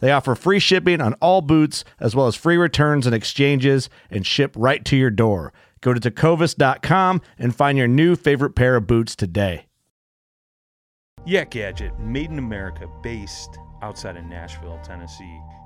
They offer free shipping on all boots, as well as free returns and exchanges, and ship right to your door. Go to tecovas.com and find your new favorite pair of boots today. Yak Gadget, made in America, based outside of Nashville, Tennessee.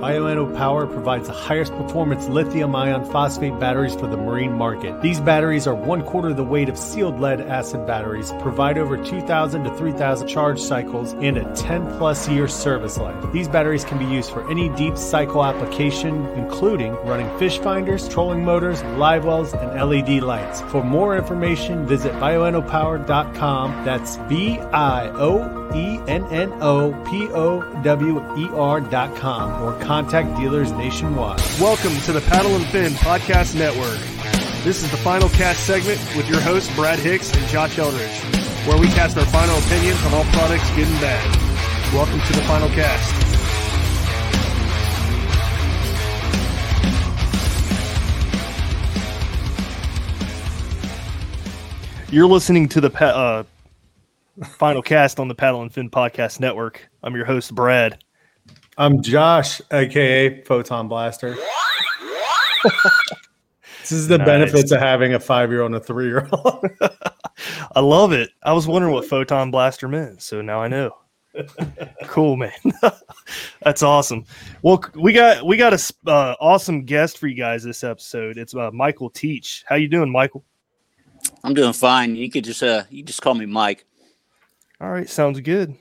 Bioenno Power provides the highest performance lithium ion phosphate batteries for the marine market. These batteries are one quarter the weight of sealed lead acid batteries, provide over 2,000 to 3,000 charge cycles, and a 10 plus year service life. These batteries can be used for any deep cycle application, including running fish finders, trolling motors, live wells, and LED lights. For more information, visit bioennopower.com. That's B I O E N N O P O W E R dot com or contact dealers nationwide. Welcome to the Paddle and Fin Podcast Network. This is the final cast segment with your hosts, Brad Hicks and Josh Eldridge, where we cast our final opinions on all products, good and bad. Welcome to the final cast. You're listening to the pa- uh, final cast on the Paddle and Fin Podcast Network. I'm your host, Brad. I'm Josh, aka Photon Blaster. this is the Nice. benefits of having a five year old and a three year old. I love it. I was wondering what Photon Blaster meant, so now I know. cool, man. That's awesome. Well, we got we got a s- uh, awesome guest for you guys this episode. It's uh, Michael Teach. How you doing, Michael? I'm doing fine. You could just uh you just call me Mike. All right, sounds good.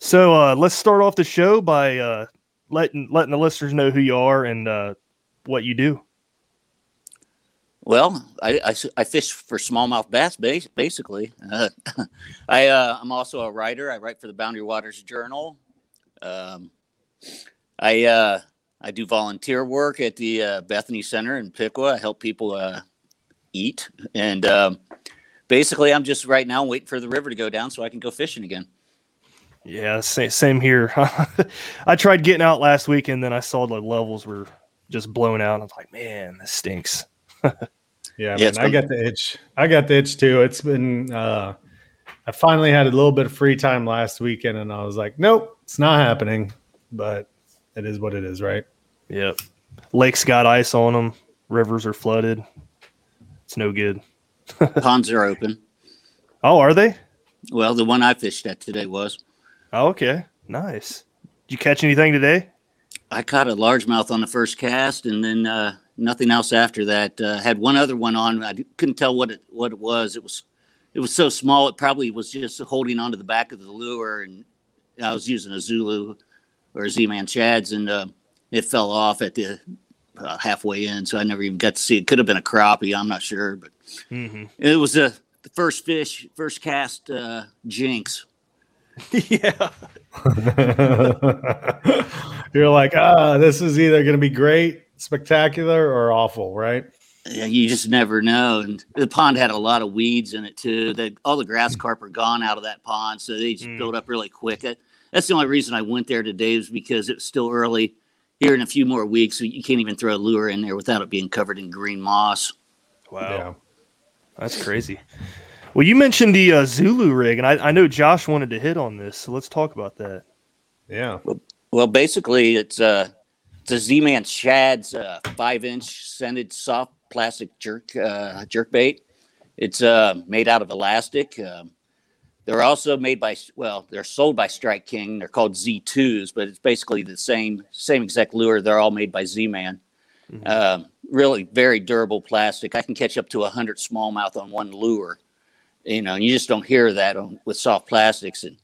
So uh, let's start off the show by uh, letting letting the listeners know who you are and uh, what you do. Well, I I fish for smallmouth bass basically. I uh, I'm also a writer. I write for the Boundary Waters Journal. Um, I uh, I do volunteer work at the uh, Bethany Center in Piqua. I help people eat, and um, basically, I'm just right now waiting for the river to go down so I can go fishing again. Yeah, same, same here. I tried getting out last week, and then I saw the levels were just blown out. I was like, man, this stinks. Yeah, Yeah, man, I got the itch. I got the itch too. It's been. uh I finally had a little bit of free time last weekend, and I was like, "Nope, it's not happening." But it is what it is, right? Yep. Lakes got ice on them. Rivers are flooded. It's no good. Ponds are open. Oh, are they? Well, the one I fished at today was. Oh, okay. Nice. Did you catch anything today? I caught a largemouth on the first cast, and then uh, nothing else after that. Uh, had one other one on. I couldn't tell what it what it was. It was it was so small. It probably was just holding onto the back of the lure, and I was using a Zulu or a Z-man Shads, and uh, it fell off at the uh, halfway in, so I never even got to see it. Could have been a crappie, I'm not sure, but hmm it was a the first fish, first cast uh, jinx. yeah. You're like, ah, this is either going to be great, spectacular, or awful, right? Yeah, you just never know. And the pond had a lot of weeds in it too. The, all the grass carp are gone out of that pond, so they just Mm. built up really quick. That, that's the only reason I went there today is because it was still early. Here in a few more weeks, you can't even throw a lure in there without it being covered in green moss. Wow. That's crazy. Well, you mentioned the uh, Zulu rig, and I, I know Josh wanted to hit on this, so let's talk about that. Yeah. Well, basically, it's uh, it's a Z-Man Shad's uh, five-inch scented soft plastic jerk uh, jerk bait. It's uh, made out of elastic. Um, they're also made by well, they're sold by Strike King. They're called Z2s, but it's basically the same same exact lure. They're all made by Z-Man. Um, really, very durable plastic. I can catch up to hundred smallmouth on one lure. You know, and you just don't hear that on, with soft plastics. And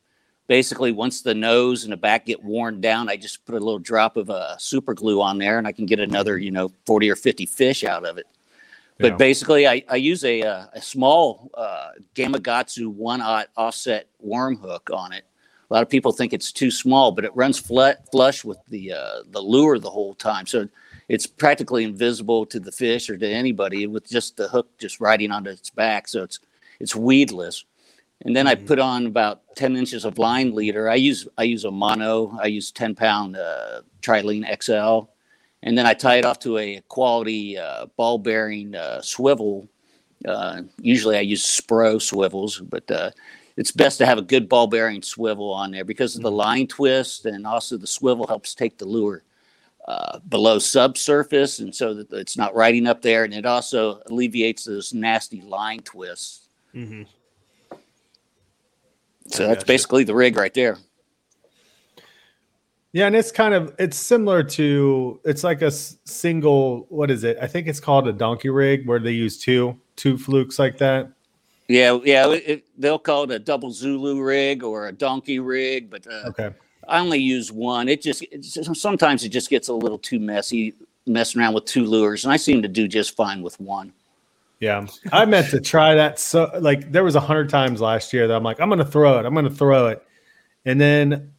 basically once the nose and the back get worn down i just put a little drop of uh, super glue on there and i can get another you know 40 or 50 fish out of it but Yeah. basically i, I use a, uh, a small uh, Gamakatsu one aught offset worm hook on it a lot of people think it's too small but it runs flat, flush with the uh, the lure the whole time so it's practically invisible to the fish or to anybody with just the hook just riding onto its back so it's it's weedless and then I put on about 10 inches of line leader. I use I use a mono. I use 10 pound uh, Trilene XL, and then I tie it off to a quality uh, ball bearing uh, swivel. Uh, usually I use Spro swivels, but uh, it's best to have a good ball bearing swivel on there because of the line twist, and also the swivel helps take the lure uh, below subsurface, and so that it's not riding up there, and it also alleviates those nasty line twists. Mm-hmm. So that's basically the rig right there. Yeah, and it's kind of it's similar to it's like a single. What is it? I think it's called a donkey rig where they use two two flukes like that. Yeah, yeah. It, they'll call it a double Zulu rig or a donkey rig, but uh, Okay. I only use one. It just it's just- sometimes it just gets a little too messy messing around with two lures, and I seem to do just fine with one. Yeah, I meant to try that. So like there was a hundred times last year that I'm like I'm gonna throw it. I'm gonna throw it, and then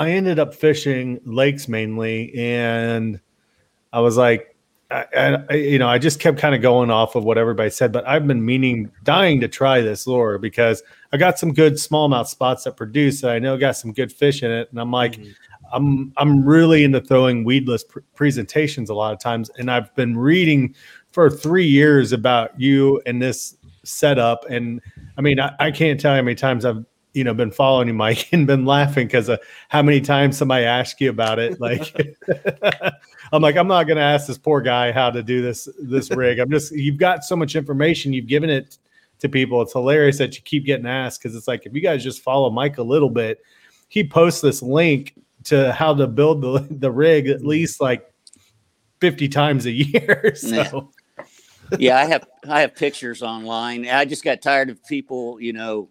I ended up fishing lakes mainly, and I was like, I, I, you know, I just kept kind of going off of what everybody said, but I've been meaning, dying to try this lure because I got some good smallmouth spots that produce. That I know got some good fish in it, and I'm like, mm-hmm. I'm I'm really into throwing weedless pr- presentations a lot of times, and I've been reading for three years about you and this setup, and I mean, I, I can't tell you how many times I've you know been following you, Mike, and been laughing because of how many times somebody asked you about it. Like, I'm like, I'm not going to ask this poor guy how to do this this rig. I'm just you've got so much information, you've given it to people. It's hilarious that you keep getting asked because it's like if you guys just follow Mike a little bit, he posts this link to how to build the the rig at mm-hmm. least like 50 times a year. So yeah, I have I have pictures online. I just got tired of people, you know,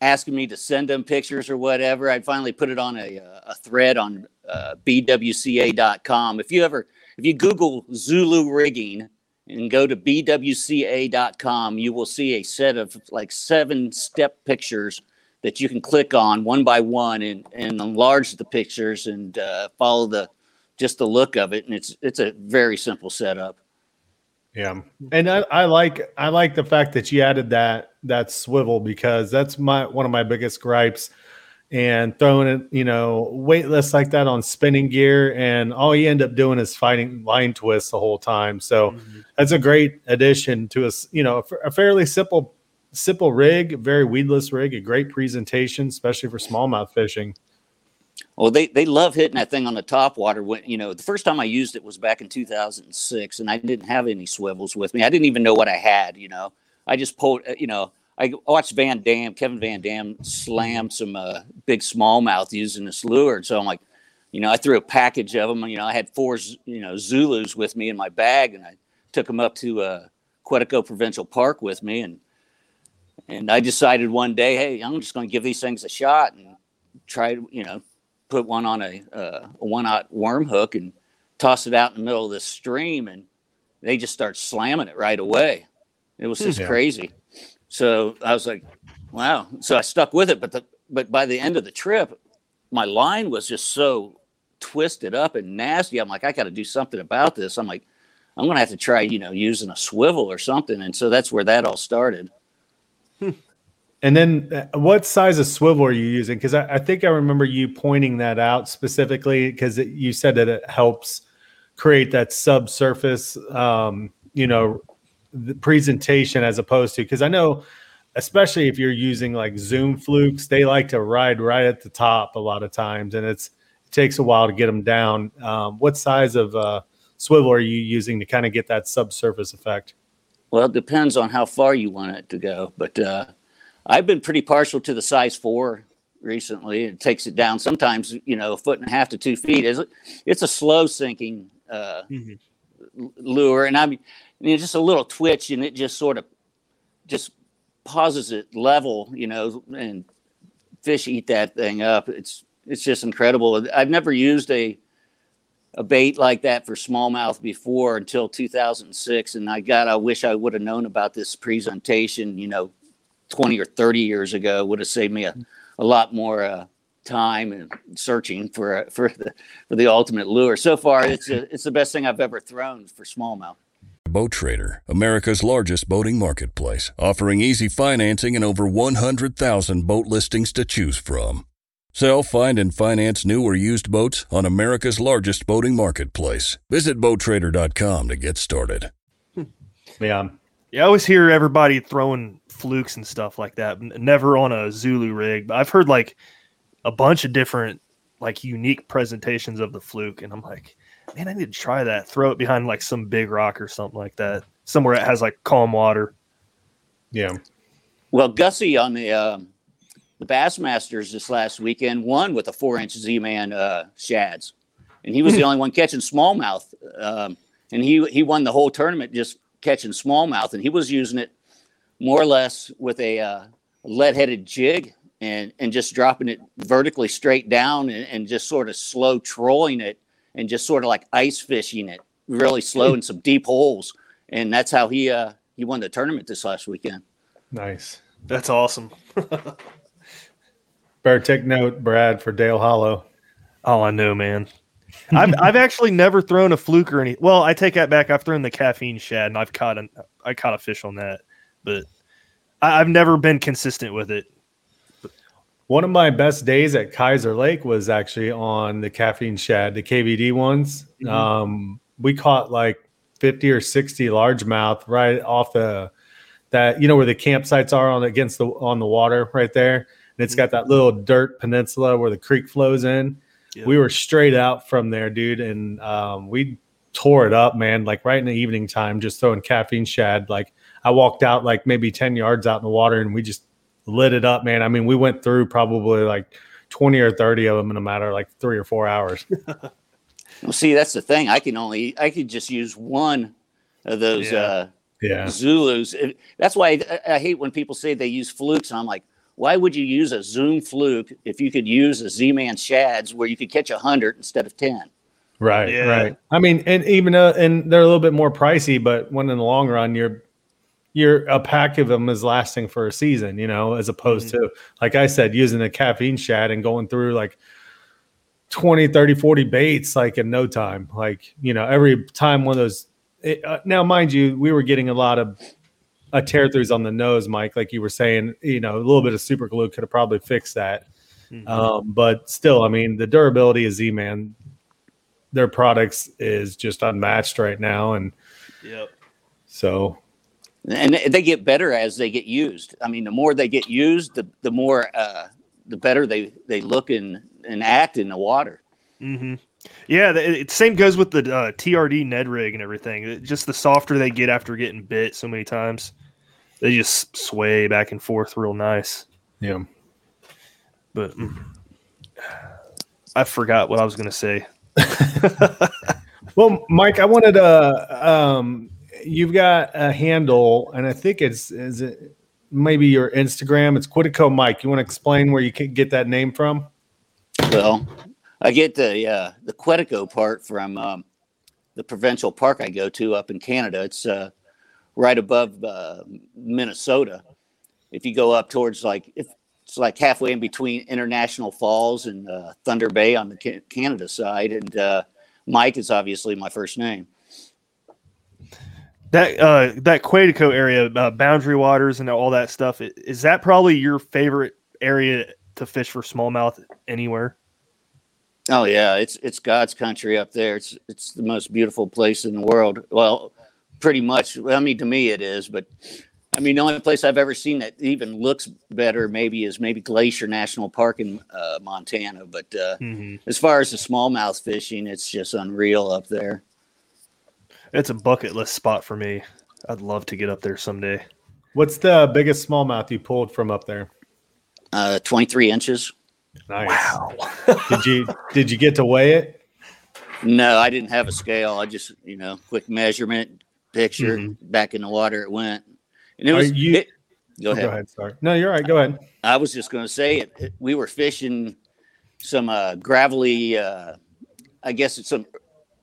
asking me to send them pictures or whatever. I finally put it on a, uh, a thread on uh, bwca.com. If you ever if you Google Zulu rigging and go to bwca.com, you will see a set of like seven step pictures that you can click on one by one and, and enlarge the pictures and uh, follow the just the look of it. And it's it's a very simple setup. Yeah, and I, I like I like the fact that you added that that swivel because that's my one of my biggest gripes. And throwing it, you know, weightless like that on spinning gear, and all you end up doing is fighting line twists the whole time. So mm-hmm. that's a great addition to us. You know, a fairly simple simple rig, very weedless rig, a great presentation, especially for smallmouth fishing. Well, they they love hitting that thing on the top water. When you know, the first time I used it was back in 2006, and I didn't have any swivels with me. I didn't even know what I had. You know, I just pulled. uh, You know, I watched Van Dam, Kevin Van Dam, slam some uh, big smallmouth using this lure. And so I'm like, you know, I threw a package of them. You know, I had four, you know, Zulus with me in my bag, and I took them up to uh, Quetico Provincial Park with me, and and I decided one day, hey, I'm just going to give these things a shot and try, you know, put one on a, uh, a one-aught worm hook and toss it out in the middle of this stream, and they just start slamming it right away. It was just Yeah. crazy. So I was like, wow. So I stuck with it, but the but by the end of the trip, my line was just so twisted up and nasty. I'm like, I got to do something about this. I'm like, I'm gonna have to try, you know, using a swivel or something. And so that's where that all started. And then, uh, what size of swivel are you using? Because I, I think I remember you pointing that out specifically because you said that it helps create that subsurface, um, you know, presentation as opposed to because I know, especially if you're using like zoom flukes, they like to ride right at the top a lot of times, and it's it takes a while to get them down. Um, what size of uh, swivel are you using to kind of get that subsurface effect? Well, it depends on how far you want it to go, but uh, I've been pretty partial to the size four recently. It takes it down sometimes, you know, a foot and a half to two feet. It's, it's a slow sinking uh, Mhm. lure, and I mean, I mean, just a little twitch, and it just sort of just pauses it level, you know, and fish eat that thing up. It's it's just incredible. I've never used a a bait like that for smallmouth before until 2006 and i got i wish i would have known about this presentation you know 20 or 30 years ago would have saved me a, a lot more uh, time and searching for uh, for the for the ultimate lure so far it's a, it's the best thing i've ever thrown for smallmouth Boat Trader, America's largest boating marketplace, offering easy financing and over 100,000 boat listings to choose from. Sell, find, and finance new or used boats on America's largest boating marketplace. Visit BoatTrader.com to get started. Hmm. Yeah, Yeah, I always hear everybody throwing flukes and stuff like that. Never on a Zulu rig, but I've heard like a bunch of different, like unique presentations of the fluke, and I'm like, man, I need to try that. Throw it behind like some big rock or something like that, somewhere that has like calm water. yeah. well gussie on the um, the bassmasters this last weekend won with a four inch z-man uh, shads and he was the only one catching smallmouth um, and he he won the whole tournament just catching smallmouth and he was using it more or less with a uh, lead-headed jig and and just dropping it vertically straight down and, and just sort of slow trolling it and just sort of like ice fishing it really slow in some deep holes and that's how he uh he won the tournament this last weekend Nice. That's awesome. Better take note, Brad, for Dale Hollow. Oh, I know, man. I've I've actually never thrown a fluke or any. Well, I take that back. I've thrown the caffeine shad, and I've caught an I caught a fish on that, but I, I've never been consistent with it. One of my best days at Kiser Lake was actually on the caffeine shad, the KVD ones. Mhm. Um, we caught like 50 or 60 largemouth right off the that you know where the campsites are on against the on the water right there. And it's got that little dirt peninsula where the creek flows in. Yeah. We were straight out from there, dude, and um, we tore it up, man. Like right in the evening time, just throwing caffeine shad. Like I walked out like maybe 10 yards out in the water and we just lit it up, man. I mean, we went through probably like 20 or 30 of them in a matter of like three or four hours. Well, see, that's the thing. I can only I could just use one of those Yeah. uh, Yeah. Zulus. That's why I, I hate when people say they use flukes, and I'm like, why would you use a Zoom fluke if you could use a Z-Man shads where you could catch a hundred instead of ten? Right. Yeah. Right. I mean, and even uh, and they're a little bit more pricey, but when in the long run, you're you're a pack of them is lasting for a season, you know, as opposed to like I said, using a caffeine shad and going through like 20, 30, 40 baits like in no time. Like, you know, every time one of those it, uh, now mind you, we were getting a lot of uh, tear throughs on the nose, Mike, like you were saying, you know, a little bit of super glue could have probably fixed that. Mhm. Um, but still, I mean, the durability of Z Man, their products is just unmatched right now, and Yep. And they get better as they get used. I mean, the more they get used, the the more uh, the better they they look and and act in the water. hmm Yeah, the, it, same goes with the uh, TRD Ned rig and everything. It- just the softer they get after getting bit so many times, they just sway back and forth real nice. yeah. But mm, I forgot what I was going to say. Well, Mike, I wanted to. Um, you've got a handle, and I think it's is it maybe your Instagram. It's Quetico Mike. You want to explain where you can get that name from? Well, I get the uh, the Quetico part from um, the provincial park I go to up in Canada. It's uh, right above uh, Minnesota. If you go up towards like if it's like halfway in between International Falls and uh, Thunder Bay on the Canada side, and uh, Mike is obviously my first name. That uh, that Quetico area, uh, Boundary Waters, and all that stuff is that probably your favorite area to fish for smallmouth anywhere? Oh yeah, it's it's God's country up there. It's it's the most beautiful place in the world. Well, pretty much. I mean, to me it is, but I mean, the only place I've ever seen that even looks better maybe is maybe Glacier National Park in uh, Montana. But uh, mm-hmm. as far as the smallmouth fishing, it's just unreal up there. It's a bucket list spot for me. I'd love to get up there someday. What's the biggest smallmouth you pulled from up there? Uh, 23 inches. Nice. Wow. did you did you get to weigh it? No, I didn't have a scale. I just, you know, quick measurement, picture, mm-hmm. back in the water it went. And it was you, it, go, ahead. go ahead. Sorry. No, you're right. Go ahead. I was just going to say it, it, We were fishing some uh, gravelly, uh, I guess it's some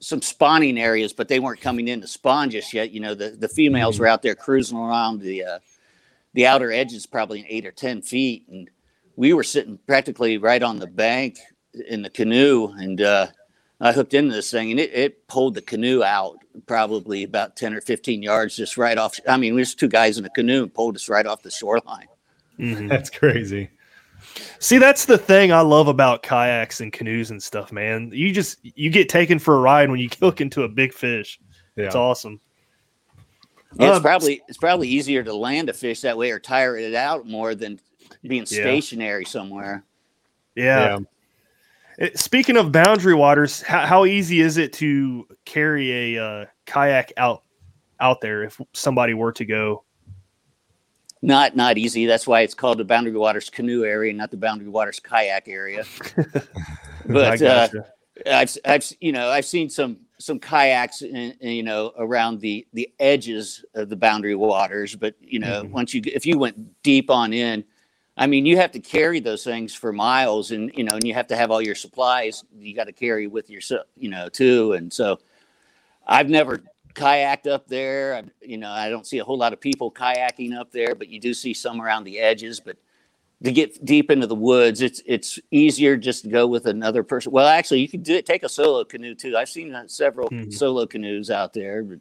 some spawning areas, but they weren't coming in to spawn just yet. You know, the, the females mm-hmm. were out there cruising around the uh, the outer edges, probably eight or ten feet, and we were sitting practically right on the bank in the canoe, and uh, I hooked into this thing, and it, it pulled the canoe out probably about ten or fifteen yards, just right off. I mean, there's two guys in a canoe and pulled us right off the shoreline. Mm-hmm. That's crazy. See, that's the thing I love about kayaks and canoes and stuff, man. You just you get taken for a ride when you hook into a big fish. Yeah. It's awesome. Yeah, it's um, probably it's probably easier to land a fish that way or tire it out more than being stationary yeah. somewhere. Yeah. yeah. speaking of boundary waters, how, how, easy is it to carry a uh, kayak out out there if somebody were to go not not easy. That's why it's called the Boundary Waters canoe area, not the Boundary Waters kayak area. but uh, I've I've you know I've seen some some kayaks in, in, you know around the the edges of the Boundary Waters, but you know mm-hmm. once you if you went deep on in, I mean you have to carry those things for miles, and you know and you have to have all your supplies you got to carry with yourself, you know too, and so. I've never kayaked up there. You know, I don't see a whole lot of people kayaking up there, but you do see some around the edges. But to get deep into the woods, it's it's easier just to go with another person. Well, actually, you can do it, take a solo canoe too. I've seen uh, several mm-hmm. solo canoes out there, but,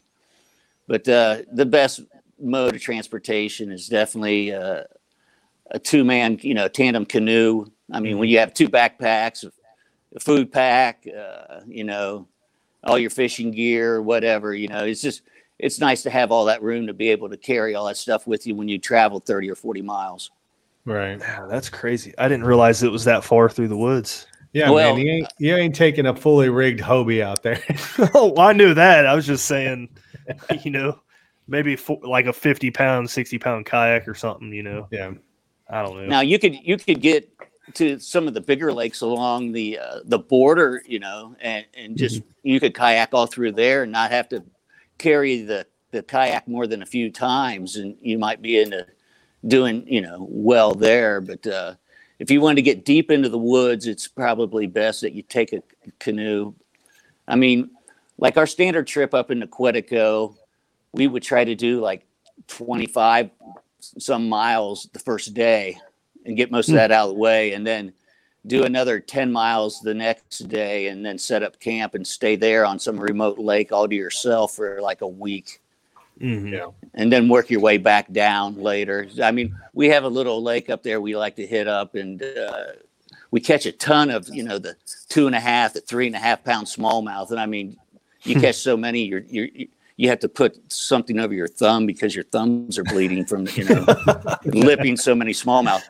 but uh, the best mode of transportation is definitely uh, a two man, you know, tandem canoe. I mean, when mm-hmm. you have two backpacks, a food pack, uh, you know, all your fishing gear, whatever. You know, it's just it's nice to have all that room to be able to carry all that stuff with you when you travel 30 or 40 miles. Right. Yeah, that's crazy. I didn't realize it was that far through the woods. Yeah, well, man, you ain't, you ain't taking a fully rigged Hobie out there. oh, I knew that. I was just saying, you know, maybe for, like a 50 pound, 60 pound kayak or something, you know? Yeah. I don't know. Now you could, you could get to some of the bigger lakes along the uh, the border, you know, and and just mm-hmm. you could kayak all through there and not have to carry the the kayak more than a few times, and you might be into doing you know well there. But uh, if you want to get deep into the woods, it's probably best that you take a canoe. I mean, like our standard trip up into Quetico, we would try to do like 25 some miles the first day and get most of hmm. that out of the way, and then do another 10 miles the next day and then set up camp and stay there on some remote lake all to yourself for like a week. Mm-hmm. Yeah. And then work your way back down later. I mean, we have a little lake up there we like to hit up, and uh, we catch a ton of, you know, the two and a half, the three and a half pound smallmouth. And I mean, you catch so many, you're, you're, you have to put something over your thumb because your thumbs are bleeding from, you know, lipping so many smallmouth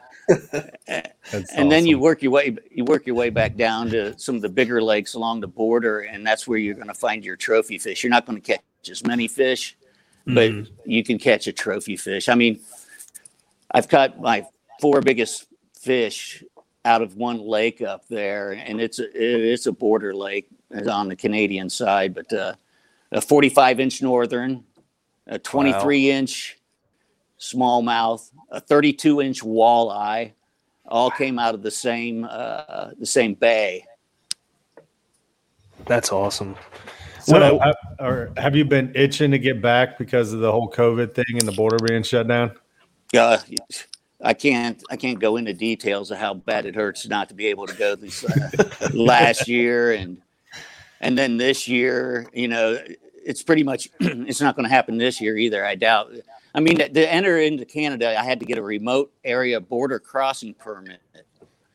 and awesome. then you work your way you work your way back down to some of the bigger lakes along the border and that's where you're going to find your trophy fish you're not going to catch as many fish but mm. you can catch a trophy fish i mean i've caught my four biggest fish out of one lake up there and it's a it's a border lake on the canadian side but uh, a 45 inch northern a 23 wow. inch smallmouth, a 32 inch walleye, all came out of the same uh, the same bay. That's awesome. So, Well- or have you been itching to get back because of the whole COVID thing and the border being shut down? Uh, I can't I can't go into details of how bad it hurts not to be able to go this uh, last year and and then this year. You know, it's pretty much it's not going to happen this year either. I doubt. I mean, to enter into Canada, I had to get a remote area border crossing permit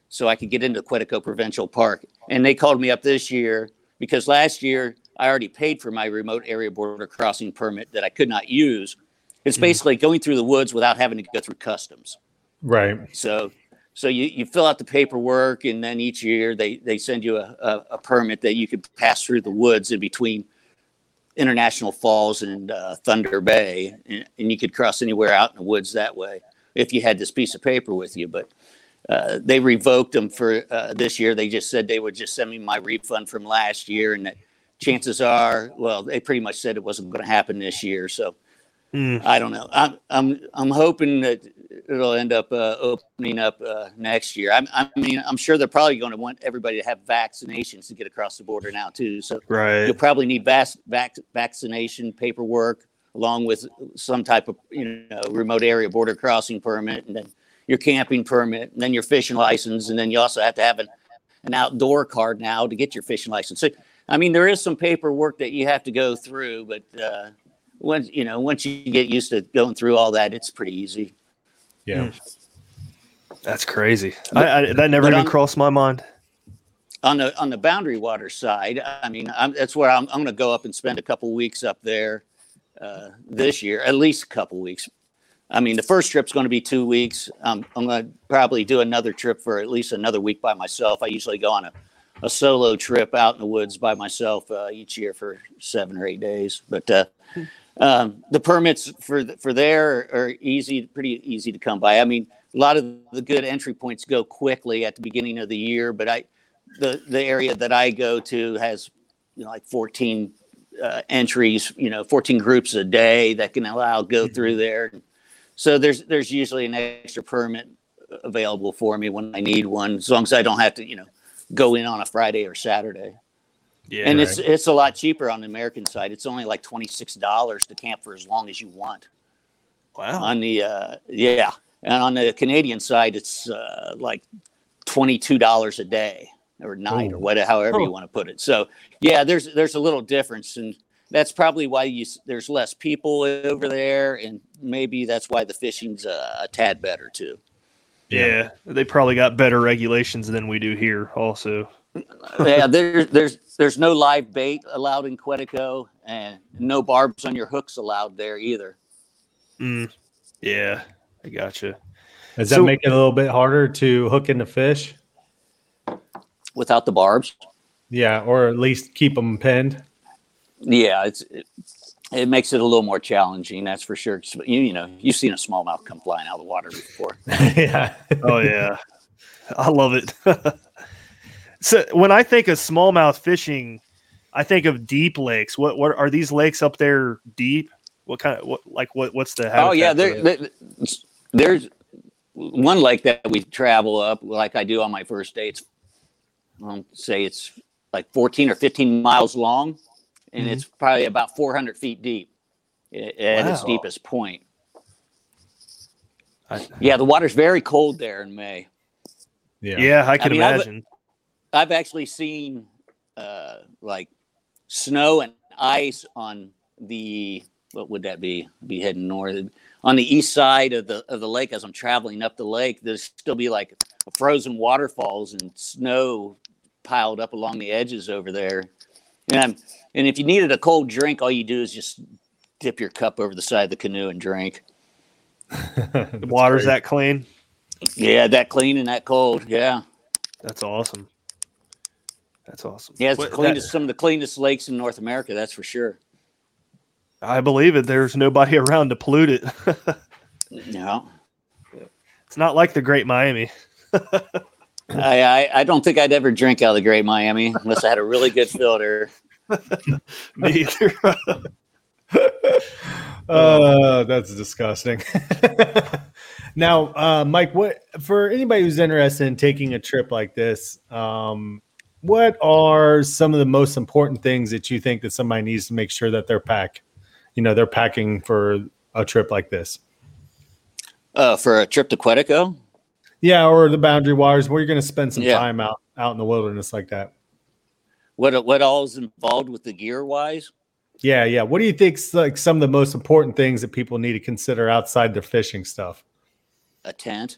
so I could get into Quetico Provincial Park. And they called me up this year because last year I already paid for my remote area border crossing permit that I could not use. It's mm-hmm. basically going through the woods without having to go through customs. Right. So, so you, you fill out the paperwork, and then each year they, they send you a, a, a permit that you could pass through the woods in between International Falls and uh, Thunder Bay, and, and you could cross anywhere out in the woods that way if you had this piece of paper with you. But uh, they revoked them for uh, this year. They just said they would just send me my refund from last year, and that chances are, well, they pretty much said it wasn't going to happen this year. So Hmm. I don't know. I'm I'm I'm hoping that it'll end up uh, opening up uh, next year. I'm, I mean, I'm sure they're probably going to want everybody to have vaccinations to get across the border now too. So Right. you'll probably need vac- vac- vaccination paperwork along with some type of you know remote area border crossing permit, and then your camping permit, and then your fishing license, and then you also have to have an, an outdoor card now to get your fishing license. So I mean, there is some paperwork that you have to go through, but uh, once you know once you get used to going through all that, it's pretty easy. Yeah. That's crazy. I, I, that never even I'm- crossed my mind. on the on the boundary water side i mean I'm, that's where i'm, I'm going to go up and spend a couple weeks up there uh, this year at least a couple weeks i mean the first trip's going to be two weeks um, i'm going to probably do another trip for at least another week by myself i usually go on a, a solo trip out in the woods by myself uh, each year for seven or eight days but uh, um, the permits for for there are easy pretty easy to come by i mean a lot of the good entry points go quickly at the beginning of the year but i the the area that I go to has you know like 14 uh, entries, you know, 14 groups a day that can allow go through there. So there's there's usually an extra permit available for me when I need one, as long as I don't have to, you know, go in on a Friday or Saturday. Yeah. and it's it's a lot cheaper on the American side. It's only like twenty six dollars to camp for as long as you want. wow. On the uh, yeah, and on the Canadian side, it's uh, like twenty two dollars a day or night or whatever, however you Oh. want to put it. So yeah, there's there's a little difference, and that's probably why you there's less people over there, and maybe that's why the fishing's uh, a tad better too. yeah. They probably got better regulations than we do here. Also. Yeah, there's there's there's no live bait allowed in Quetico, and no barbs on your hooks allowed there either. Mm. Yeah. I gotcha. Does that So- make it a little bit harder to hook into fish? Without the barbs, Yeah, or at least keep them pinned. yeah, it's it, it makes it a little more challenging. That's for sure. You, you know, you've seen a smallmouth come flying out of the water before. yeah. Oh yeah. I love it. so when I think of smallmouth fishing, I think of deep lakes. What what are these lakes up there deep? What kind of what like what what's the oh yeah, there, there- there's one lake that we travel up like I do on my first day. It's um, say it's like 14 or 15 miles long, and Mhm. it's probably about 400 feet deep a- at its deepest point. I- Yeah, the water's very cold there in May. Yeah. yeah, I can mean, I would- imagine. I've actually seen uh, like snow and ice on the what would that be? Be heading north on the east side of the of the lake as I'm traveling up the lake. There's still be like frozen waterfalls and snow piled up along the edges over there. And and if you needed a cold drink, all you do is just dip your cup over the side of the canoe and drink. The water's that clean. Yeah, that clean and that cold. Yeah, That's awesome. That's awesome. yeah, it's What- the cleanest, that- some of the cleanest lakes in North America. That's for sure. I believe it. There's nobody around to pollute it. no, it's not like the Great Miami. I, I, I don't think I'd ever drink out of the Great Miami unless I had a really good filter. Me either. Oh, that's disgusting. now, uh, Mike, what for anybody who's interested in taking a trip like this? Um, what are some of the most important things that you think that somebody needs to make sure that they're pack, you know, they're packing for a trip like this? Uh, for a trip to Quetico? Yeah, or the Boundary Waters, where you're going to spend some Yeah. time out out in the wilderness like that. What what all is involved with the gear wise? Yeah, yeah. What do you think's like some of the most important things that people need to consider outside their fishing stuff? A tent.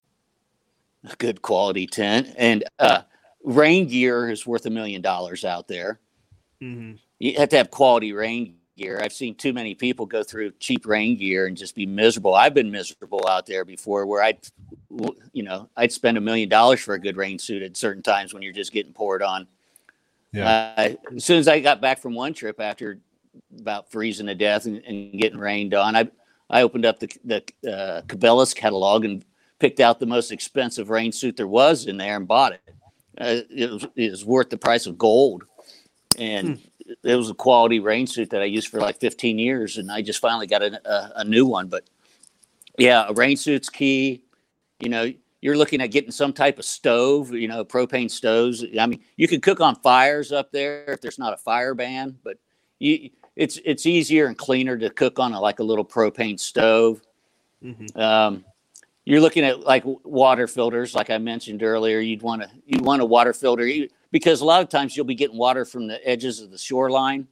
a good quality tent. And uh rain gear is worth a million dollars out there. Mhm. you have to have quality rain gear. I've seen too many people go through cheap rain gear and just be miserable. I've been miserable out there before where i'd you know i'd spend a million dollars for a good rain suit at certain times when you're just getting poured on. Yeah. uh, as soon as i got back from one trip after about freezing to death and, and getting rained on i i opened up the the uh, cabela's catalog and picked out the most expensive rain suit there was in there and bought it. Uh, it, was, it was worth the price of gold. And it was a quality rain suit that I used for like 15 years. And I just finally got a, a, a new one. But yeah, a rain suit's key. You know, you're looking at getting some type of stove, you know, propane stoves. I mean, you can cook on fires up there if there's not a fire ban, but you, it's it's easier and cleaner to cook on a, like a little propane stove. Mhm. Um, you're looking at like water filters, like I mentioned earlier. You'd want to you want a water filter you- because a lot of times you'll be getting water from the edges of the shoreline,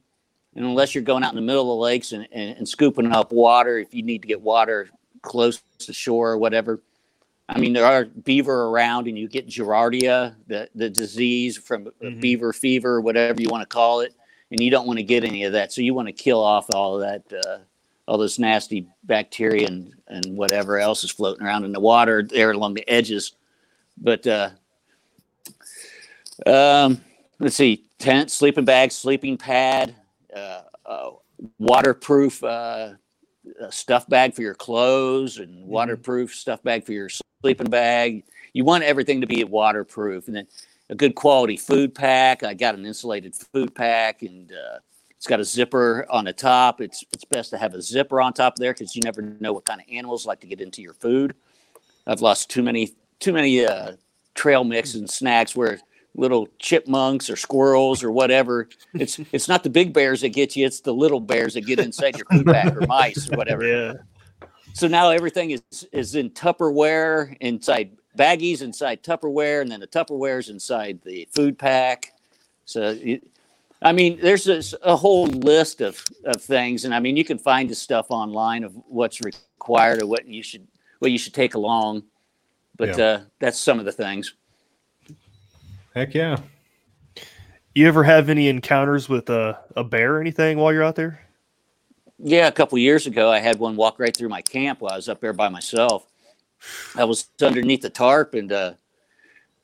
and unless you're going out in the middle of the lakes and, and, and scooping up water, if you need to get water close to shore or whatever, I mean there are beaver around, and you get Giardia, the the disease from Mhm. beaver fever, whatever you want to call it, and you don't want to get any of that. So you want to kill off all of that. Uh, all this nasty bacteria and, and whatever else is floating around in the water there along the edges. But uh, um, let's see, tent, sleeping bag, sleeping pad, uh, uh, waterproof uh, uh, stuff bag for your clothes, and waterproof stuff bag for your sleeping bag. You want everything to be waterproof, and then a good quality food pack. I got an insulated food pack, and uh, it's got a zipper on the top. It's it's best to have a zipper on top there because you never know what kind of animals like to get into your food. I've lost too many too many uh, trail mix and snacks where little chipmunks or squirrels or whatever. It's it's not the big bears that get you; it's the little bears that get inside your food pack or mice or whatever. Yeah. So now everything is is in Tupperware inside baggies inside Tupperware, and then the Tupperware's inside the food pack. So, you, I mean, there's this, a whole list of of things, and I mean, you can find the stuff online of what's required or what you should what you should take along. But Yeah. uh, that's some of the things. Heck yeah. You ever have any encounters with a, a bear or anything while you're out there? Yeah, a couple years ago, I had one walk right through my camp while I was up there by myself. I was underneath the tarp and uh,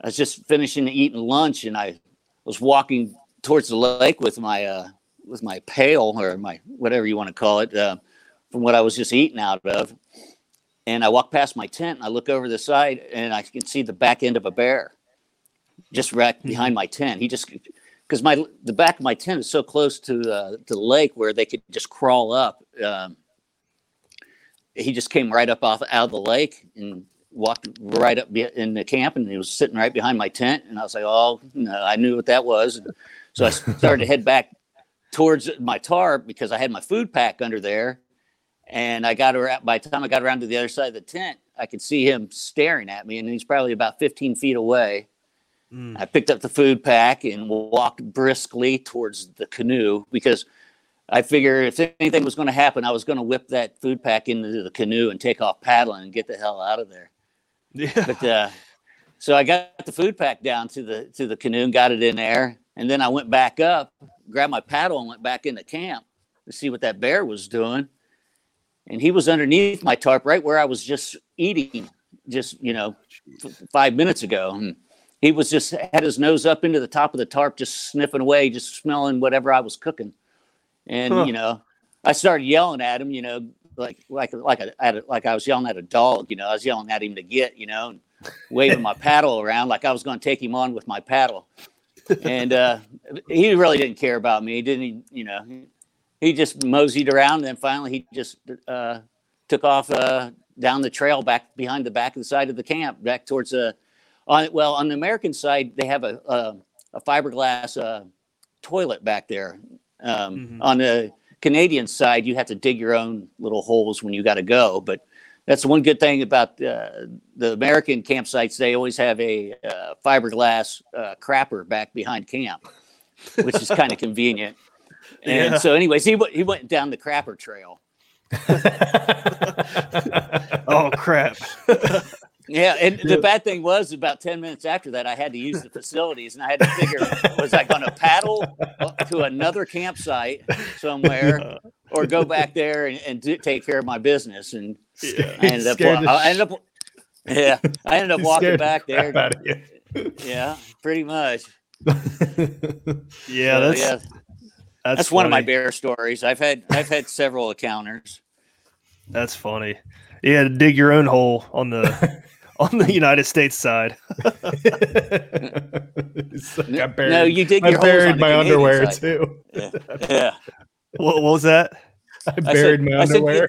I was just finishing eating lunch, and I was walking towards the lake with my uh, with my pail or my whatever you want to call it uh, from what I was just eating out of. And I walk past my tent, and I look over the side, and I can see the back end of a bear just right behind my tent. He just because my the back of my tent is so close to uh, to the lake where they could just crawl up. Um, he just came right up off out of the lake and walked right up in the camp, and he was sitting right behind my tent. And I was like, "Oh, no, I knew what that was." So I started to head back towards my tarp because I had my food pack under there. And I got around. By the time I got around to the other side of the tent, I could see him staring at me, and he's probably about 15 feet away. I picked up the food pack and walked briskly towards the canoe because I figured if anything was going to happen, I was going to whip that food pack into the canoe and take off paddling and get the hell out of there. Yeah. But uh, so I got the food pack down to the to the canoe and got it in there, and then I went back up, grabbed my paddle, and went back into camp to see what that bear was doing. And he was underneath my tarp, right where I was just eating, just you know, f- five minutes ago. And he was just had his nose up into the top of the tarp, just sniffing away, just smelling whatever I was cooking. And Huh. you know, I started yelling at him, you know, like like like a, at a, like I was yelling at a dog, you know, I was yelling at him to get, you know, and waving my paddle around like I was going to take him on with my paddle. And uh, he really didn't care about me, didn't he? You know, he just moseyed around, and then finally he just uh, took off uh, down the trail back behind the back of the side of the camp, back towards the. On well, on the American side, they have a a, a fiberglass uh, toilet back there. Um, Mhm. On the Canadian side, you have to dig your own little holes when you got to go. But that's one good thing about uh, the American campsites. They always have a uh, fiberglass uh, crapper back behind camp, which is kind of convenient. And Yeah. so, anyways, he went he went down the crapper trail. Oh crap! Yeah, and the bad thing was about ten minutes after that, I had to use the facilities, and I had to figure was I going to paddle to another campsite somewhere, or go back there and, and do, take care of my business? And I ended up, Scared the I ended up, yeah, I ended up walking Scared the back there. out of you. Yeah, pretty much. Yeah, So, that's yeah, that's, that's one of my bear stories. I've had I've had several encounters. That's funny. Yeah, dig your own hole on the on the United States side. Like I buried, no, you dig I your holes buried on the my Canadian underwear side. too. Yeah, yeah. What, what was that? I said- buried my I said underwear.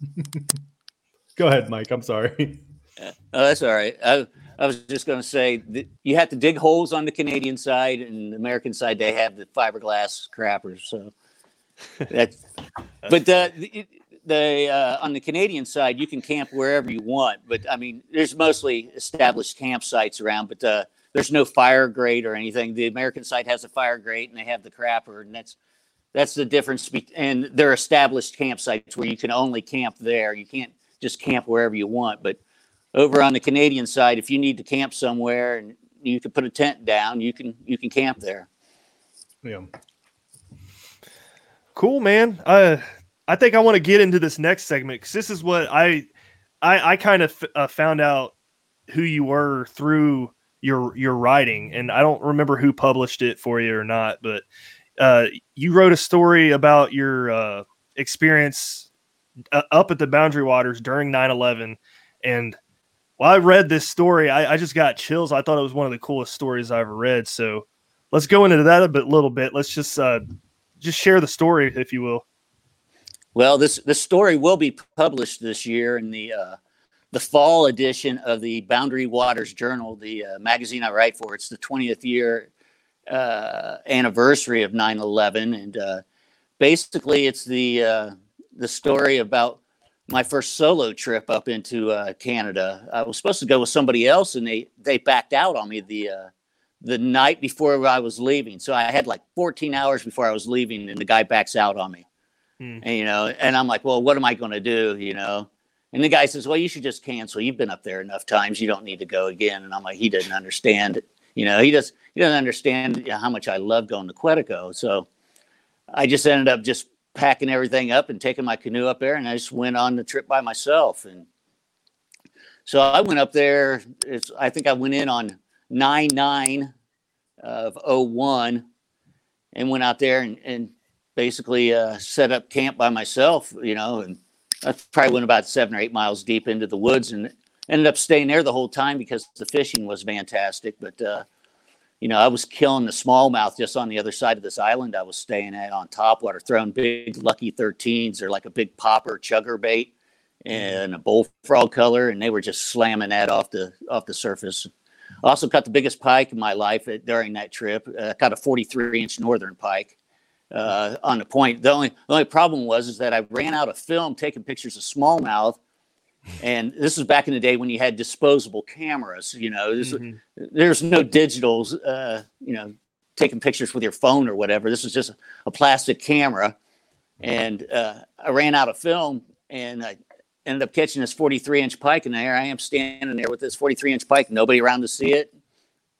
Go ahead, Mike. I'm sorry. Oh, that's all right. I, I was just going to say that you have to dig holes on the Canadian side, and the American side they have the fiberglass crappers. So that's. but the the, the uh, on the Canadian side, you can camp wherever you want. But I mean, there's mostly established campsites around, but uh, there's no fire grate or anything. The American side has a fire grate, and they have the crapper, and that's that's the difference. Be- and they're established campsites where you can only camp there. You can't just camp wherever you want, but over on the Canadian side, if you need to camp somewhere and you can put a tent down, you can you can camp there. Yeah. Cool, man. I I think I want to get into this next segment because this is what I I, I kind of f- uh, found out who you were through your your writing, and I don't remember who published it for you or not, but uh, you wrote a story about your uh, experience uh, up at the Boundary Waters during 9/11, and while I read this story, I, I just got chills. I thought it was one of the coolest stories I ever read. So let's go into that a bit, little bit. Let's just uh, just share the story, if you will. Well, this this story will be published this year in the uh, the fall edition of the Boundary Waters Journal, the magazine I write for. It's the 20th year uh, anniversary of 9/11, and uh, basically, it's the uh, the story about my first solo trip up into uh, Canada. I was supposed to go with somebody else, and they they backed out on me the uh, the night before I was leaving. So I had like 14 hours before I was leaving, and the guy backs out on me. Hmm. And you know, and I'm like, well, what am I going to do? You know, and the guy says, well, you should just cancel. You've been up there enough times. You don't need to go again. And I'm like, he doesn't understand. You know, he does. He doesn't understand how much I love going to Quetico. So I just ended up just packing everything up and taking my canoe up there, and I just went on the trip by myself. And so I went up there. It's, I think I went in on nine nine of 01 and went out there and, and basically uh, set up camp by myself, you know, and I probably went about seven or eight miles deep into the woods and ended up staying there the whole time because the fishing was fantastic. But, uh, you know, I was killing the smallmouth just on the other side of this island I was staying at on topwater, throwing big lucky 13s or like a big popper chugger bait and a bullfrog color. And they were just slamming that off the, off the surface. I also caught the biggest pike in my life at, during that trip. Uh, caught a 43 inch northern pike uh, on the point. The only the only problem was is that I ran out of film taking pictures of smallmouth, and this is back in the day when you had disposable cameras. You know, this, Mhm. there's no digitals. Uh, you know, taking pictures with your phone or whatever. This was just a plastic camera, and uh, I ran out of film, and I ended up catching this 43 inch pike, and there I am standing there with this 43 inch pike. Nobody around to see it.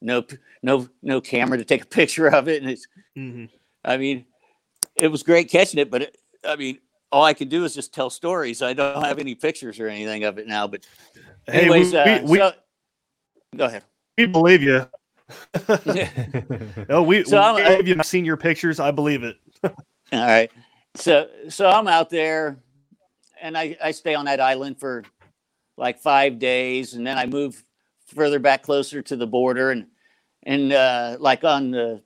No, no, no camera to take a picture of it, and it's. Mhm. I mean, it was great catching it, but it, I mean, all I can do is just tell stories. I don't have any pictures or anything of it now. But Hey, anyways, we- uh, we- we- go ahead. we believe you. no, we, So I'm- we believe you. I've seen your pictures. I believe it. All right. So so I'm out there and I, I stay on that island for like five days and then I move further back closer to the border and and uh, like on the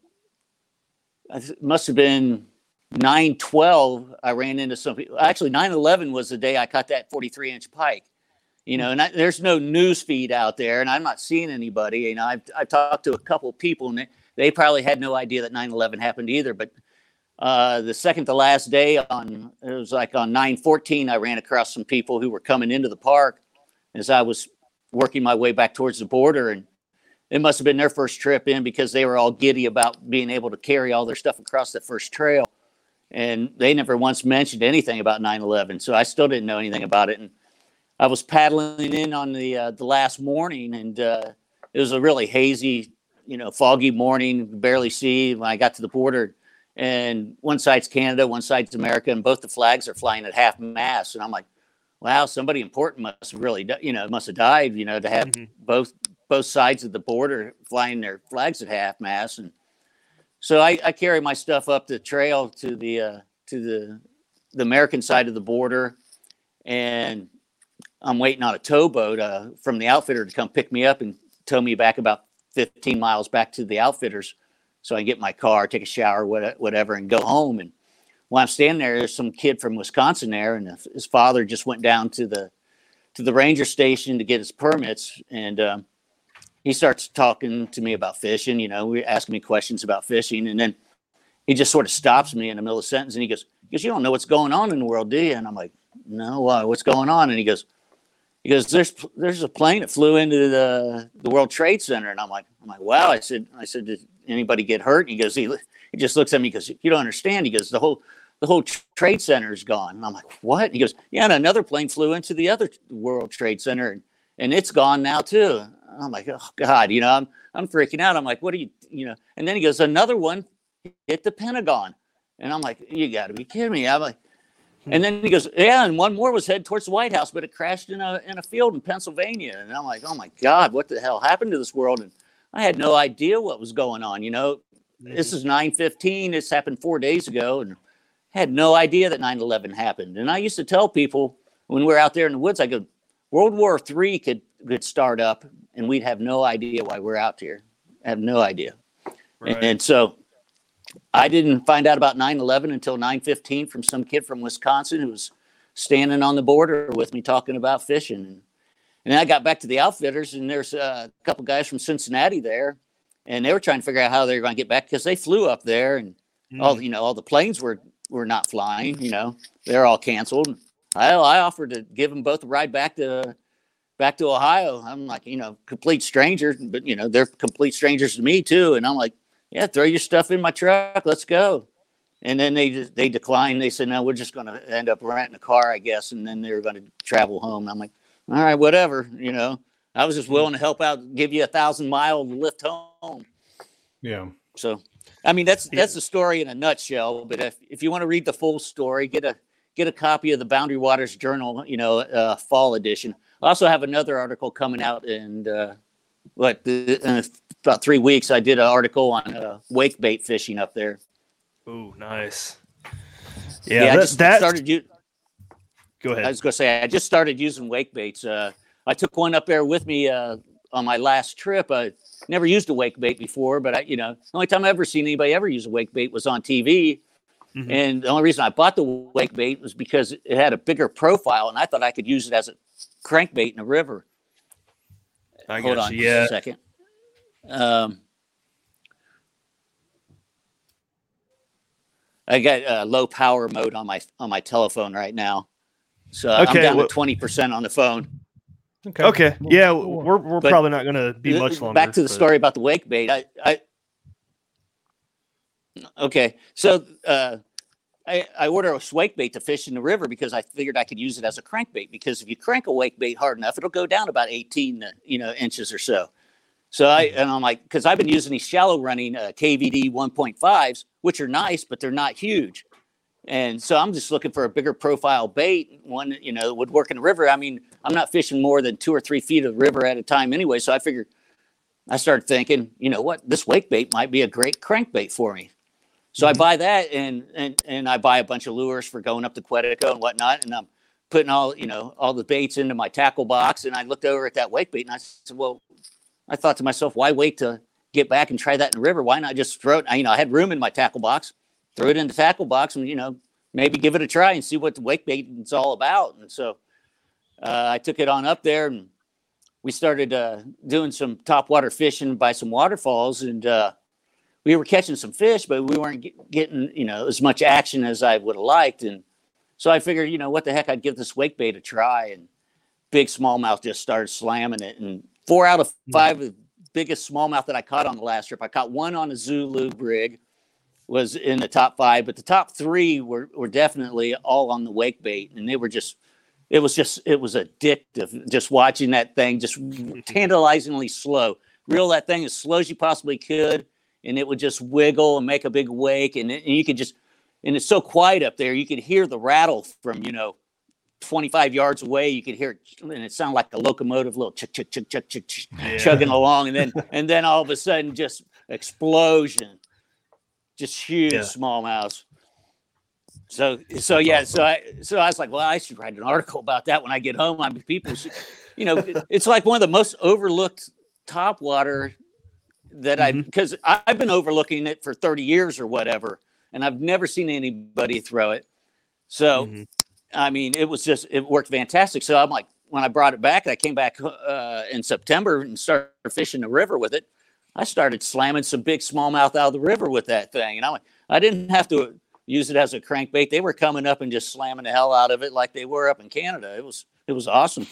I it must have been 912 I ran into some people actually 911 was the day I caught that 43 inch pike you know and I, there's no news feed out there and I'm not seeing anybody you know I've, I've talked to a couple people and they, probably had no idea that 911 happened either but uh, the second to last day on it was like on 914 i ran across some people who were coming into the park as i was working my way back towards the border and it must have been their first trip in because they were all giddy about being able to carry all their stuff across the first trail and they never once mentioned anything about 9-11 so i still didn't know anything about it and i was paddling in on the uh, the last morning and uh, it was a really hazy you know foggy morning barely see when i got to the border and one side's Canada, one side's America, and both the flags are flying at half mast. And I'm like, wow, somebody important must have really, you know, must have died, you know, to have Mhm. both both sides of the border flying their flags at half mast. And so I, I carry my stuff up the trail to the uh, to the the American side of the border, and I'm waiting on a towboat uh, from the outfitter to come pick me up and tow me back about 15 miles back to the outfitters. So I can get my car, take a shower, what- whatever, and go home. And while I'm standing there, there's some kid from Wisconsin there, and his father just went down to the to the ranger station to get his permits, and um, he starts talking to me about fishing. You know, we asking me questions about fishing, and then he just sort of stops me in the middle of the sentence, and he goes, "He goes, you don't know what's going on in the world, do you?" And I'm like, "No, why? What's going on?" And he goes, "He goes, there's there's a plane that flew into the the World Trade Center," and I'm like, "I'm like, wow!" I said, "I said, did anybody get hurt?" And he goes, he, he just looks at me, because "You don't understand." He goes, "The whole the whole trade center is gone." And I'm like, "What?" He goes, "Yeah, and another plane flew into the other World Trade Center, and, and it's gone now too." I'm like, "Oh God," you know, I'm I'm freaking out. I'm like, "What are you?" You know, and then he goes, "Another one hit the Pentagon," and I'm like, "You got to be kidding me!" I'm like. Hmm. And then he goes, yeah, and one more was headed towards the White House, but it crashed in a in a field in Pennsylvania. And I'm like, oh my God, what the hell happened to this world? And I had no idea what was going on. You know, this mm-hmm. is 9:15. This happened four days ago, and had no idea that 9/11 happened. And I used to tell people when we are out there in the woods, I go, World War III could could start up, and we'd have no idea why we're out here. I have no idea. Right. And, and so I didn't find out about 9/11 until 9:15 from some kid from Wisconsin who was standing on the border with me talking about fishing. And, I got back to the outfitters, and there's a couple guys from Cincinnati there, and they were trying to figure out how they were going to get back because they flew up there, and all mm. you know, all the planes were were not flying. You know, they're all canceled. I I offered to give them both a ride back to back to Ohio. I'm like, you know, complete stranger, but you know, they're complete strangers to me too. And I'm like, yeah, throw your stuff in my truck. Let's go. And then they just, they declined. They said, no, we're just going to end up renting a car, I guess. And then they were going to travel home. And I'm like, all right, whatever. You know, I was just willing to help out, give you a thousand mile lift home. Yeah. So, I mean, that's that's the story in a nutshell. But if, if you want to read the full story, get a get a copy of the Boundary Waters Journal, you know, uh, fall edition. I also have another article coming out in uh, what the, in about three weeks. I did an article on uh, wake bait fishing up there. Ooh, nice. Yeah, I that, just that- started. U- Go ahead. I was going to say I just started using wake baits. Uh, I took one up there with me uh, on my last trip. I never used a wake bait before, but I, you know, the only time I ever seen anybody ever use a wake bait was on TV. Mhm. And the only reason I bought the wake bait was because it had a bigger profile, and I thought I could use it as a crankbait in a river. I Hold on you. just Yeah. a second. Um, I got uh, low power mode on my on my telephone right now, so I'm down well- to twenty percent on the phone. Okay. Okay. Yeah, we'll- we're we're But- probably not going to be much longer. Back to the but- story about the wake bait. I, I okay. So uh, I, I order a wake bait to fish in the river because I figured I could use it as a crankbait. Because if you crank a wake bait hard enough, it'll go down about eighteen, uh, you know, inches or so. So I Mm-hmm. and I'm like, because I've been using these shallow running uh, KVD 1.5s, which are nice, but they're not huge. And so I'm just looking for a bigger profile bait, one you know would work in the river. I mean, I'm not fishing more than two or three feet of the river at a time anyway. So I figured I started thinking, you know what, this wake bait might be a great crankbait for me. So I buy that and and and I buy a bunch of lures for going up to Quetico and whatnot, and I'm putting all you know all the baits into my tackle box. And I looked over at that wake bait and I said, well, I thought to myself, why wait to get back and try that in the river? Why not just throw it? You know, I had room in my tackle box, throw it in the tackle box, and you know maybe give it a try and see what the wake bait is all about. And so uh, I took it on up there and we started uh, doing some topwater fishing by some waterfalls and uh, we were catching some fish, but we weren't get, getting, you know, as much action as I would have liked. And so I figured, you know, what the heck, I'd give this wake bait a try. And big smallmouth just started slamming it. And four out of hmm. five of the biggest smallmouth that I caught on the last trip, I caught one on a Zulu rig, was in the top five, but the top three were, were definitely all on the wake bait. And they were just, it was just, it was addictive just watching that thing just tantalizingly slow. Reel that thing as slow as you possibly could and it would just wiggle and make a big wake and, and you could just and it's so quiet up there you could hear the rattle from you know 25 yards away you could hear it and it sounded like a locomotive little chug chug chug chug chug, chug Yeah. chugging along and then and then all of a sudden just explosion just huge Yeah. smallmouths so so yeah so i so i was like well i should write an article about that when i get home i mean people should, you know it's like one of the most overlooked top water that I because I've been overlooking it for 30 years or whatever, and I've never seen anybody throw it. So, Mm-hmm. I mean, it was just it worked fantastic. So I'm like, when I brought it back, I came back uh, in September and started fishing the river with it. I started slamming some big smallmouth out of the river with that thing, and I went, I didn't have to use it as a crankbait. They were coming up and just slamming the hell out of it like they were up in Canada. It was it was awesome.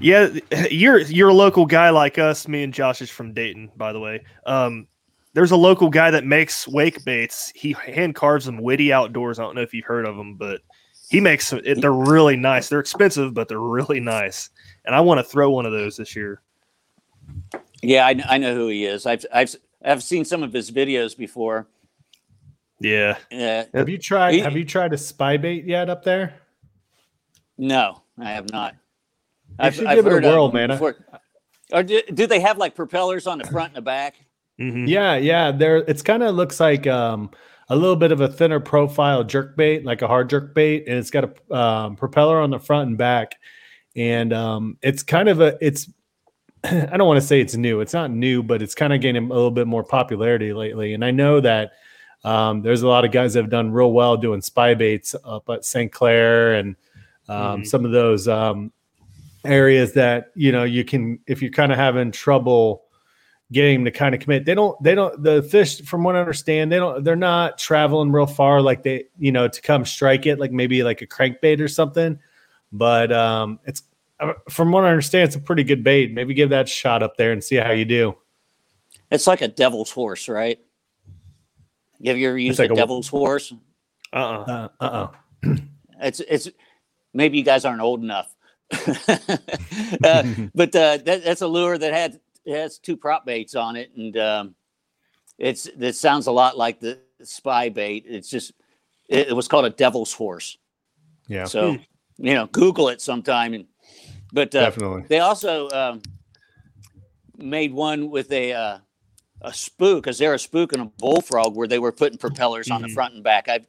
Yeah, you're you're a local guy like us. Me and Josh is from Dayton, by the way. Um, there's a local guy that makes wake baits. He hand carves them. Witty Outdoors. I don't know if you've heard of them, but he makes them. They're really nice. They're expensive, but they're really nice. And I want to throw one of those this year. Yeah, I, I know who he is. I've I've I've seen some of his videos before. Yeah. Uh, Have you tried? He- Have you tried a spy bait yet up there? no, I have not. You should give it a of whirl, man. I- before. Or do, do they have like propellers on the front and the back? Mhm. Yeah, yeah. There, it's kind of looks like um, a little bit of a thinner profile jerk bait, like a hard jerk bait, and it's got a um, propeller on the front and back, and um, it's kind of a. It's I don't want to say it's new. It's not new, but it's kind of gaining a little bit more popularity lately. And I know that um, there's a lot of guys that have done real well doing spy baits up at St. Clair and um, Mhm. some of those um, areas that you know you can if you're kind of having trouble getting them to kind of commit. They don't. They don't. The fish, from what I understand, they don't. They're not traveling real far, like they, you know, to come strike it, like maybe like a crankbait or something. But um, it's uh, from what I understand, it's a pretty good bait. Maybe give that shot up there and see how you do. It's like a devil's horse, right? Have you ever used like a a- devil's horse? Uh-uh. Uh uh It's it's maybe you guys aren't old enough, uh, but uh, that, that's a lure that had has two prop baits on it, and um, it's it sounds a lot like the spy bait. It's just it, it was called a devil's horse. Yeah, So you know, Google it sometime. And but uh, definitely. they also um, made one with a uh, a spook, because they're a spook and a bullfrog, where they were putting propellers on the Mhm. front and back. I,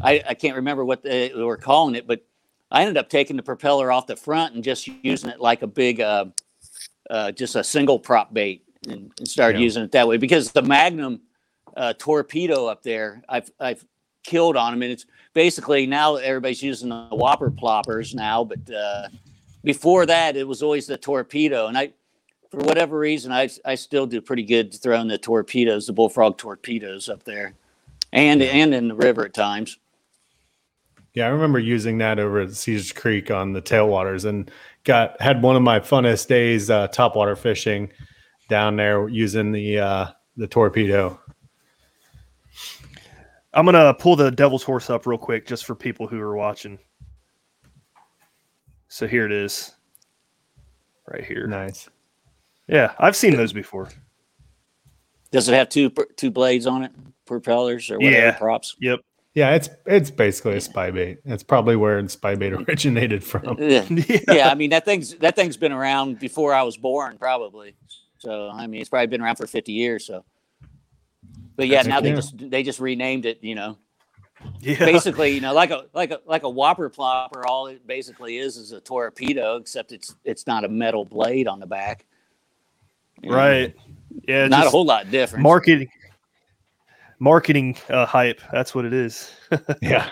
I I can't remember what they were calling it, but I ended up taking the propeller off the front and just using it like a big, uh, uh, just a single prop bait, and, and started Yeah. using it that way. Because the Magnum uh, torpedo up there, I've I've killed on them, and it's basically now everybody's using the Whopper ploppers now, but uh, before that it was always the torpedo, and I for whatever reason, I I still do pretty good throwing the torpedoes, the bullfrog torpedoes up there, and and in the river at times. Yeah, I remember using that over at Caesars Creek on the tailwaters, and got had one of my funnest days uh, topwater fishing down there using the uh, the torpedo. I'm gonna pull the devil's horse up real quick just for people who are watching. So here it is. Right here. Nice. Yeah, I've seen those before. Does it have two two blades on it, propellers or whatever Yeah. props? Yep. Yeah, it's it's basically a spy bait. That's probably where spy bait originated from. Yeah. yeah. yeah, I mean that thing's that thing's been around before I was born, probably. So I mean, it's probably been around for 50 years. So, but yeah, That's now they just they just renamed it. You know, Yeah. basically, you know, like a like a like a whopper plopper. All it basically is is a torpedo, except it's it's not a metal blade on the back. You know, Right. Yeah. Not a whole lot different. marketing. Marketing uh, hype. That's what it is. Yeah.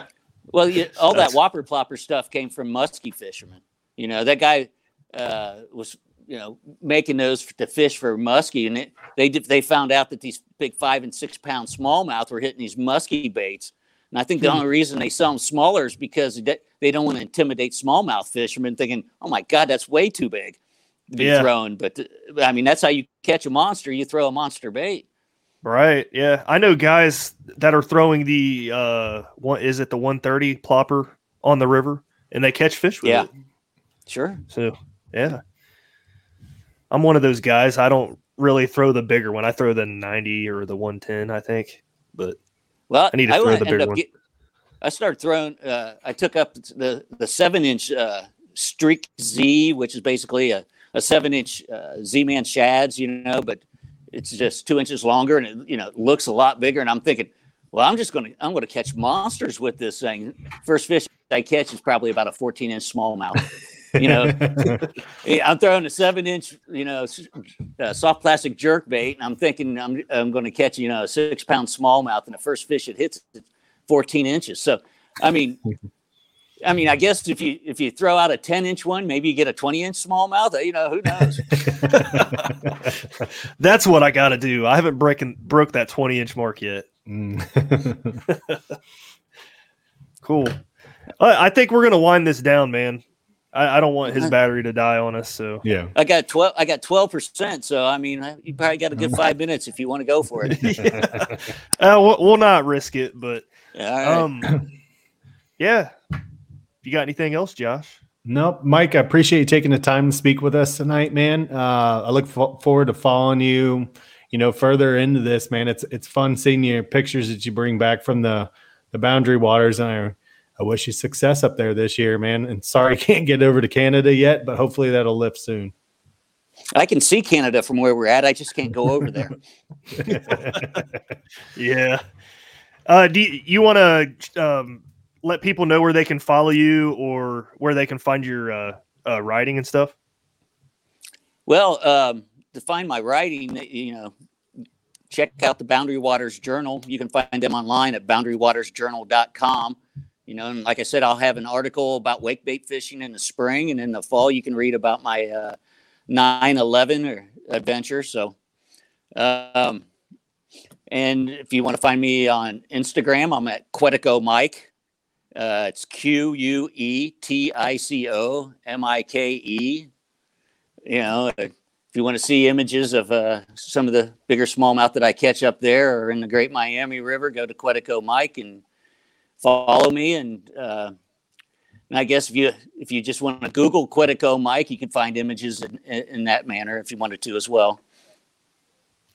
Well, you, all that whopper plopper stuff came from muskie fishermen. You know, that guy uh, was, you know, making those to fish for muskie, and it, they did, they found out that these big five and six pound smallmouth were hitting these muskie baits. And I think the only reason they sell them smaller is because they, they don't want to intimidate smallmouth fishermen, thinking, "Oh my God, that's way too big to be Yeah. thrown." But uh, I mean, that's how you catch a monster. You throw a monster bait. Right. Yeah. I know guys that are throwing the uh what is it the 130 plopper on the river and they catch fish with it. Yeah. it. Sure. So yeah. I'm one of those guys. I don't really throw the bigger one. I throw the 90 or the 110, I think. But Well, I need to throw the bigger one. get- I started throwing. Uh, I took up the the seven inch uh, Streak Z, which is basically a, a seven inch uh, Z Man shads, you know, but it's just two inches longer and it, you know looks a lot bigger. And I'm thinking, well, I'm just going to I'm going to catch monsters with this thing. First fish I catch is probably about a 14 inch smallmouth. You know, I'm throwing a seven inch, you know, uh, soft plastic jerk bait, and I'm thinking I'm, I'm going to catch, you know, a six pound smallmouth, and the first fish it hits 14 inches. So, I mean, I mean, I guess if you if you throw out a 10 inch one, maybe you get a 20 inch smallmouth. You know, who knows? that's what I got to do. I haven't breaking broke that 20 inch mark yet. Mm. Cool. I, I think we're gonna wind this down, man. I, I don't want his Uh-huh. battery to die on us. So yeah. I got 12. I got 12 percent. So, I mean, you probably got a good five minutes if you want to go for it. yeah. uh, we'll, we'll not risk it, but All right. um, yeah. You got anything else, Josh? Nope, Mike. I appreciate you taking the time to speak with us tonight, man. Uh, I look fo- forward to following you. You know, further into this, man. It's it's fun seeing your pictures that you bring back from the the boundary waters, and I I wish you success up there this year, man. And sorry, I can't get over to Canada yet, but hopefully that'll lift soon. I can see Canada from where we're at. I just can't go over there. Yeah. Uh, do you, you want to um, let people know where they can follow you or where they can find your uh, uh, writing and stuff? Well, um, to find my writing, you know, check out the Boundary Waters Journal. You can find them online at boundarywatersjournal.com. You know, and like I said, I'll have an article about wake bait fishing in the spring, and in the fall, you can read about my uh, 9/11 or adventure. So, um, and if you want to find me on Instagram, I'm at Quetico Mike. Uh, it's Q U E T I C O M I K E. You know, if you want to see images of uh, some of the bigger smallmouth that I catch up there or in the Great Miami River, go to Quetico Mike and follow me. And, uh, and I guess if you if you just want to Google Quetico Mike, you can find images in, in, in that manner if you wanted to as well.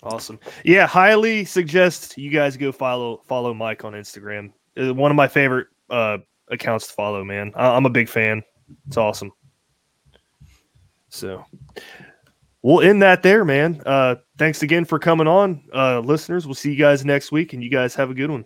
Awesome. Yeah, highly suggest you guys go follow follow Mike on Instagram. Uh, One of my favorite uh, accounts to follow, man. I- I'm a big fan. It's awesome. So we'll end that there, man. Uh, thanks again for coming on, uh, listeners. We'll see you guys next week, and you guys have a good one.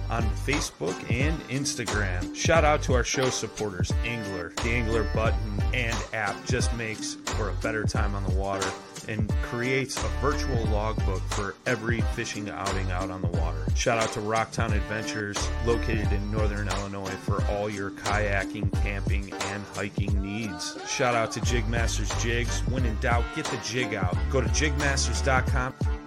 on Facebook and Instagram. Shout out to our show supporters, ANGLR. The ANGLR button and app just makes for a better time on the water and creates a virtual logbook for every fishing outing out on the water. Shout out to Rocktown Adventures, located in northern Illinois, for all your kayaking, camping, and hiking needs. Shout out to Jigmasters Jigs. When in doubt, get the jig out. Go to jigmasters.com.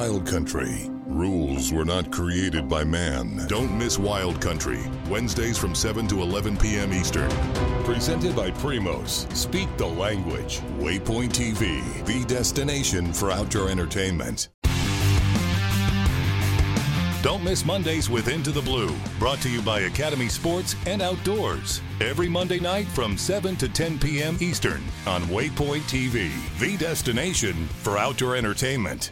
wild country, Rules were not created by man. Don't miss Wild Country, Wednesdays from 7 to 11 p.m. Eastern. Presented by Primos. Speak the language. Waypoint TV, the destination for outdoor entertainment. Don't miss Mondays with Into the Blue, brought to you by Academy Sports and Outdoors. Every Monday night from 7 to 10 p.m. Eastern on Waypoint TV, the destination for outdoor entertainment.